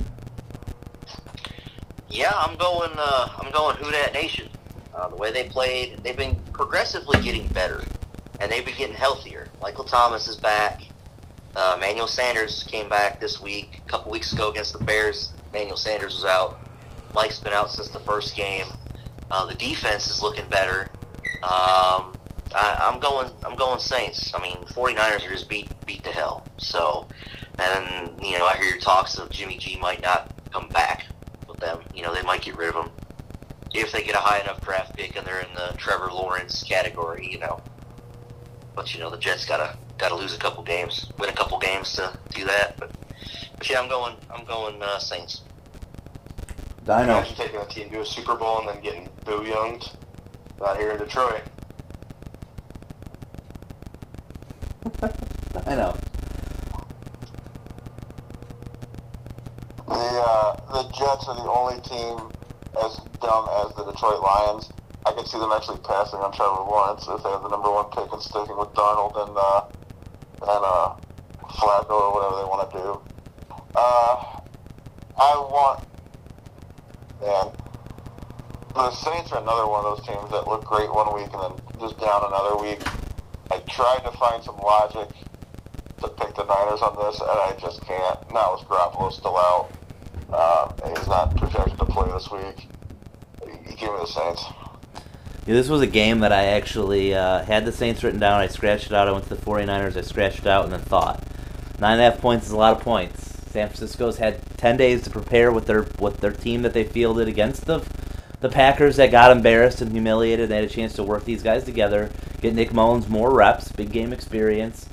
Yeah, I'm going. Uh, I'm going Who Dat Nation. Uh, the way they played, they've been progressively getting better, and they've been getting healthier. Michael Thomas is back. Uh, Emmanuel Sanders came back this week. A couple weeks ago against the Bears, Emmanuel Sanders was out. Mike's been out since the first game. Uh, the defense is looking better. Um, I, I'm going. I'm going Saints. I mean, 49ers are just beat beat to hell. So, and you know, I hear your talks of Jimmy G might not come back with them. You know, they might get rid of him if they get a high enough draft pick and they're in the Trevor Lawrence category. You know, but you know, the Jets gotta gotta lose a couple games, win a couple games to do that. But, but yeah, I'm going. I'm going uh, Saints. Dyno. Imagine taking a team to a Super Bowl and then getting boo-younged out here in Detroit. I know. The uh, the Jets are the only team as dumb as the Detroit Lions. I could see them actually passing on Trevor Lawrence if they have the number one pick and sticking with Darnold and uh, and uh, Flacco or whatever they want to do. Uh, I want, man. The Saints are another one of those teams that look great one week and then just down another week. I tried to find some logic to pick the Niners on this, and I just can't. Now with Garoppolo still out, uh, he's not projected to play this week. You give me the Saints. Yeah, this was a game that I actually uh, had the Saints written down. I scratched it out. I went to the 49ers. I scratched it out and then thought. Nine and a half points is a lot of points. San Francisco's had 10 days to prepare with their with their team that they fielded against the the Packers that got embarrassed and humiliated. They had a chance to work these guys together, get Nick Mullens more reps, big game experience.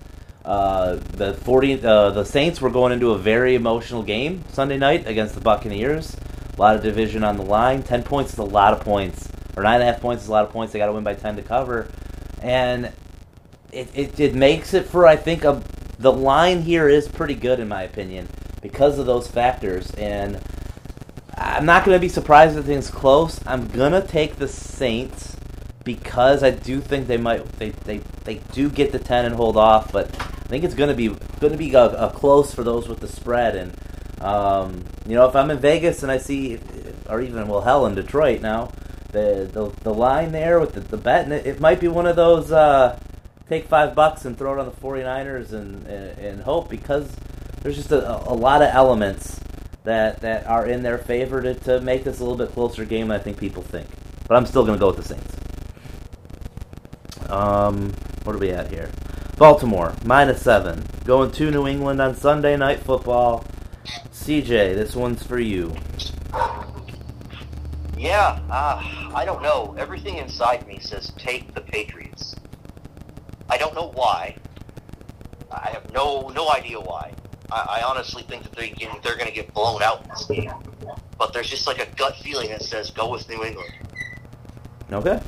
Uh, the forty uh, the Saints were going into a very emotional game Sunday night against the Buccaneers. A lot of division on the line. Ten points is a lot of points, or nine and a half points is a lot of points. They got to win by ten to cover, and it, it it makes it for I think a the line here is pretty good in my opinion because of those factors and. I'm not going to be surprised if things close. I'm going to take the Saints because I do think they might they, they, they do get the 10 and hold off, but I think it's going to be going to be a, a, close for those with the spread and um, you know, if I'm in Vegas and I see or even well hell in Detroit now, the the, the line there with the, the bet and it, it might be one of those uh, take 5 bucks and throw it on the 49ers and and, and hope because there's just a, a lot of elements that that are in their favor to, to make this a little bit closer game than I think people think. But I'm still going to go with the Saints. Um, what are we at here? Baltimore minus seven, going to New England on Sunday Night Football. CJ, this one's for you. Yeah, uh, I don't know. Everything inside me says take the Patriots. I don't know why. I have no no idea why. I, I honestly think that they they're going to get blown out in this game. But there's just like a gut feeling that says go with New England. Okay.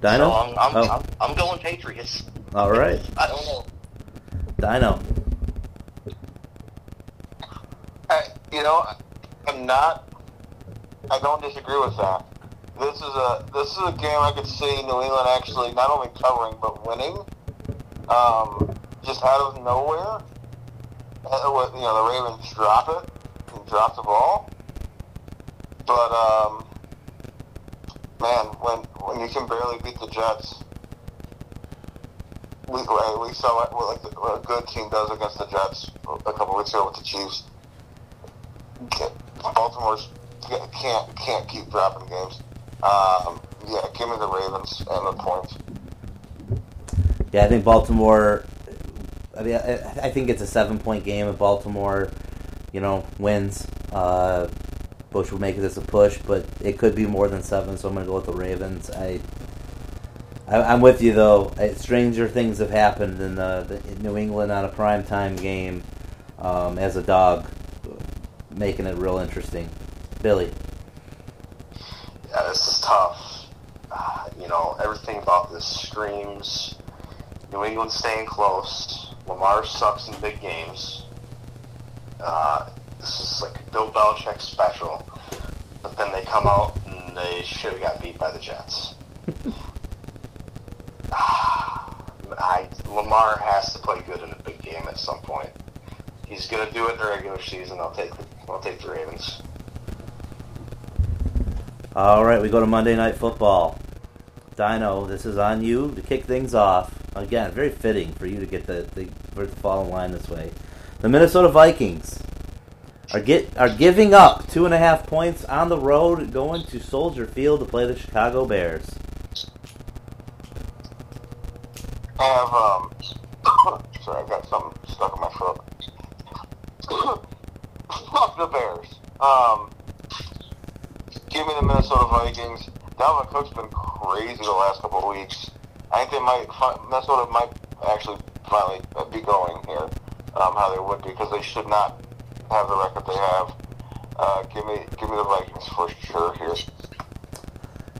Dyno? So I'm, I'm, oh. I'm, I'm going Patriots. All right. I don't know. Dyno. I, you know, I'm not. I don't disagree with that. This is a this is a game I could see New England actually not only covering but winning. Um, just out of nowhere, uh, you know, the Ravens drop it and drop the ball. But um, man, when when you can barely beat the Jets, we we saw what, like what a good team does against the Jets a couple weeks ago with the Chiefs. Baltimore's can't can't keep dropping games. Um, yeah, give me the Ravens and the points. Yeah, I think Baltimore. I mean, I, I think it's a seven-point game if Baltimore, you know, wins. Uh, Bush will make this a push, but it could be more than seven. So I'm going to go with the Ravens. I, I am with you though. Stranger things have happened in the, the New England on a prime time game um, as a dog, making it real interesting. Billy. Yeah, this is tough. Uh, you know, everything about this screams New England staying close. Lamar sucks in big games. Uh, this is like Bill Belichick special. But then they come out and they should have got beat by the Jets. I, Lamar has to play good in a big game at some point. He's going to do it in the regular season. I'll take the, I'll take the Ravens. All right, we go to Monday Night Football. Dyno, this is on you to kick things off. Again, very fitting for you to get the, the for the fall in line this way. The Minnesota Vikings are get are giving up two and a half points on the road, going to Soldier Field to play the Chicago Bears. I have um, sorry, I got something stuck in my throat. Fuck the Bears. Um, give me the Minnesota Vikings. Dalvin Cook's been crazy the last couple of weeks. I think they might Minnesota might actually finally be going here. Um, how they would be because they should not have the record they have. Uh, give me give me the Vikings for sure here.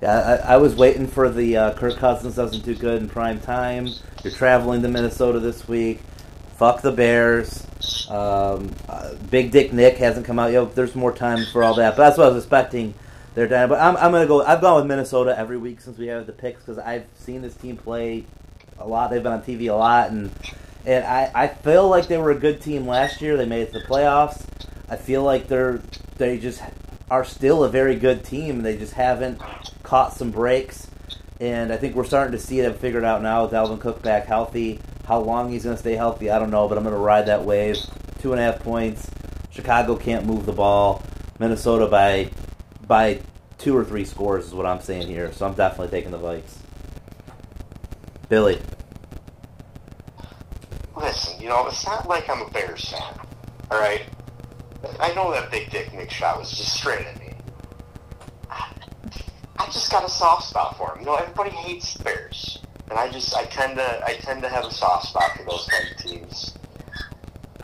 Yeah, I, I was waiting for the uh, Kirk Cousins doesn't do good in prime time. You're traveling to Minnesota this week. Fuck the Bears. Um, uh, Big Dick Nick hasn't come out yet. There's more time for all that, but that's what I was expecting. They're down, but I'm, I'm gonna go. I've gone with Minnesota every week since we have the picks because I've seen this team play a lot. They've been on TV a lot, and and I, I feel like they were a good team last year. They made it to the playoffs. I feel like they're they just are still a very good team. They just haven't caught some breaks, and I think we're starting to see it figured out now with Dalvin Cook back healthy. How long he's going to stay healthy, I don't know, but I'm going to ride that wave. Two and a half points. Chicago can't move the ball. Minnesota by by two or three scores is what I'm saying here. So I'm definitely taking the Vikes. Billy. Listen, you know, it's not like I'm a Bears fan. All right, I know that big dick Nick shot was just straight at me. I just got a soft spot for him. You know, everybody hates the Bears. and I just I tend to I tend to have a soft spot for those kind of teams.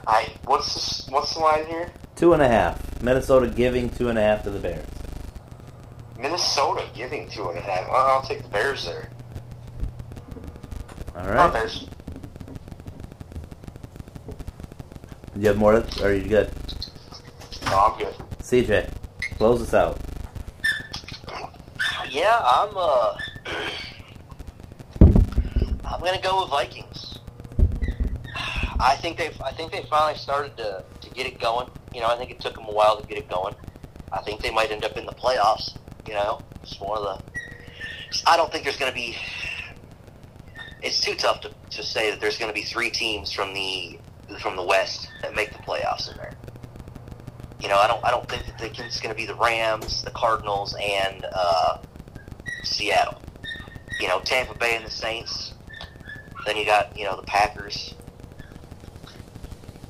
I what's the, what's the line here? Two and a half. Minnesota giving two and a half to the Bears. Minnesota giving two and a half. Well, I'll take the Bears there. All right. Right. Bears. You have more? Or are you good? No, I'm good. CJ, close us out. Yeah, I'm. uh I'm gonna go with Vikings. I think they've. I think they finally started to to get it going. You know, I think it took them a while to get it going. I think they might end up in the playoffs. You know, it's one of the. I don't think there's gonna be. It's too tough to, to say that there's gonna be three teams from the from the West that make the playoffs in there. You know, I don't. I don't think that it's going to be the Rams, the Cardinals, and uh, Seattle. You know, Tampa Bay and the Saints. Then you got you know the Packers,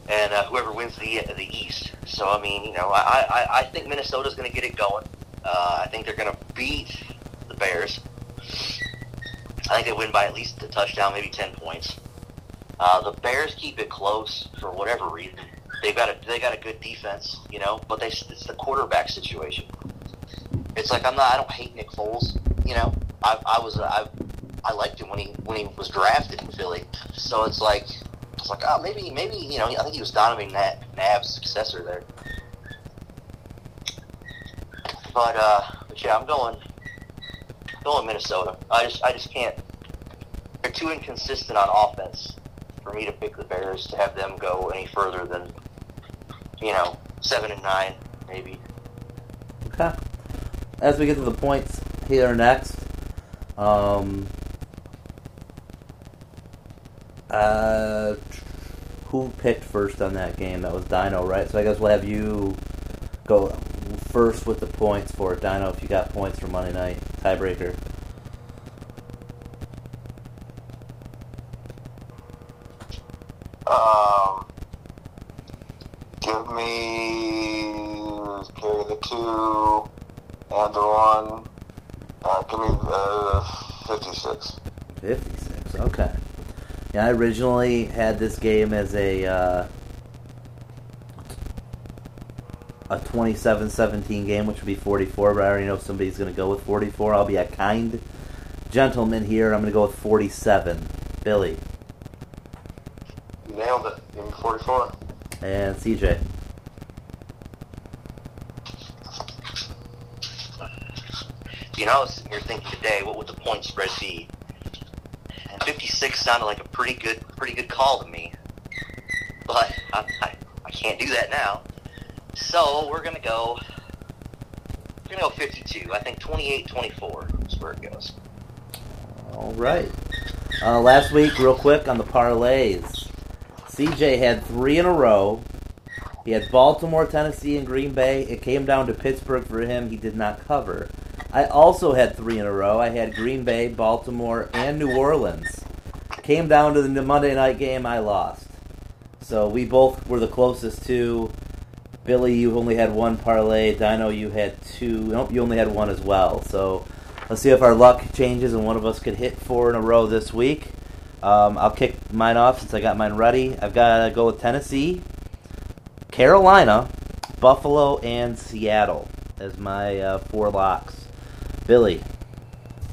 and uh, whoever wins the the East. So I mean, you know, I I, I think Minnesota's going to get it going. Uh, I think they're going to beat the Bears. I think they win by at least a touchdown, maybe ten points. Uh, the Bears keep it close for whatever reason. They've got a they got a good defense, you know, but they it's the quarterback situation. It's like I'm not I don't hate Nick Foles, you know. I I was I I liked him when he when he was drafted in Philly. So it's like it's like oh maybe maybe you know I think he was Donovan Nab, Nab's successor there. But uh, but yeah, I'm going going Minnesota. I just I just can't. They're too inconsistent on offense for me to pick the Bears to have them go any further than you know seven and nine maybe. Okay. As we get to the points here next, um, uh, who picked first on that game? That was Dyno, right? So I guess we'll have you go first with the points for it. Dyno, if you got points for Monday night tiebreaker. Um, give me carry the two and the one. Uh, give me uh, fifty-six. 56. Okay. Yeah, I originally had this game as a uh, a 27-17 game, which would be 44. But I already know somebody's going to go with 44. I'll be a kind gentleman here. I'm going to go with 47. Billy You nailed it. Give me forty-four. and CJ. You know, I was sitting here thinking today, what would the point spread be? And 56 sounded like a pretty good, pretty good call to me. But I, I, I can't do that now. So we're gonna go. We're gonna go 52. I think 28-24 is where it goes. All right. Uh, last week, real quick on the parlays, CJ had three in a row. He had Baltimore, Tennessee, and Green Bay. It came down to Pittsburgh for him. He did not cover. I also had three in a row. I had Green Bay, Baltimore, and New Orleans. Came down to the Monday night game. I lost. So we both were the closest to. Billy, you only had one parlay. Dino, you had two. Nope, you only had one as well. So let's see if our luck changes and one of us could hit four in a row this week. Um, I'll kick mine off since I got mine ready. I've got to go with Tennessee, Carolina, Buffalo, and Seattle as my uh, four locks. Billy,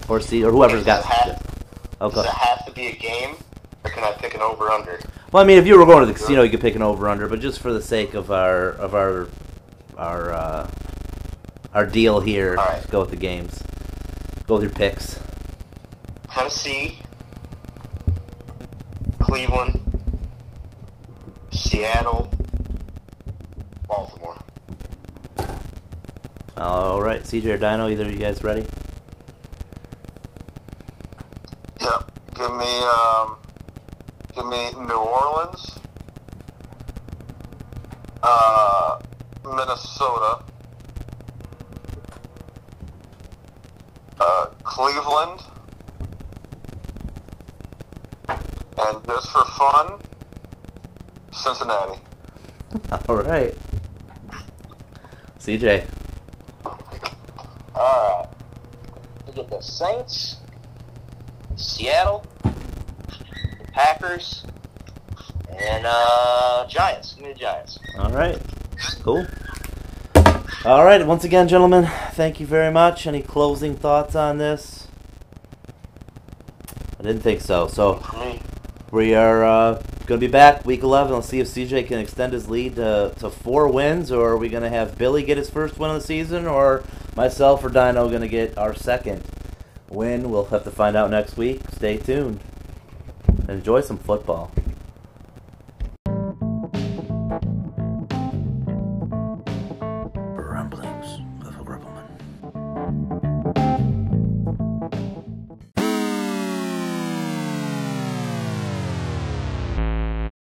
or C, or whoever's got. Does it have, Oh, does it have to be a game, or can I pick an over/under? Well, I mean, if you were going to the casino, you could pick an over under, but just for the sake of our of our our uh, our deal here, All right. go with the games. Go with your picks. Tennessee, Cleveland, Seattle, Baltimore. All right, CJ or Dyno, either of you guys ready? Yep. Give me um, give me New Orleans, uh, Minnesota, uh, Cleveland, and just for fun, Cincinnati. All right, CJ. All right. We get the Saints, Seattle, Packers, and uh, Giants. Give me the Giants. All right. Cool. All right. Once again, gentlemen, thank you very much. Any closing thoughts on this? I didn't think so. So we are uh, going to be back week 11. Let's see if CJ can extend his lead to, to four wins, or are we going to have Billy get his first win of the season, or myself or Dyno going to get our second win? We'll have to find out next week. Stay tuned. Enjoy some football.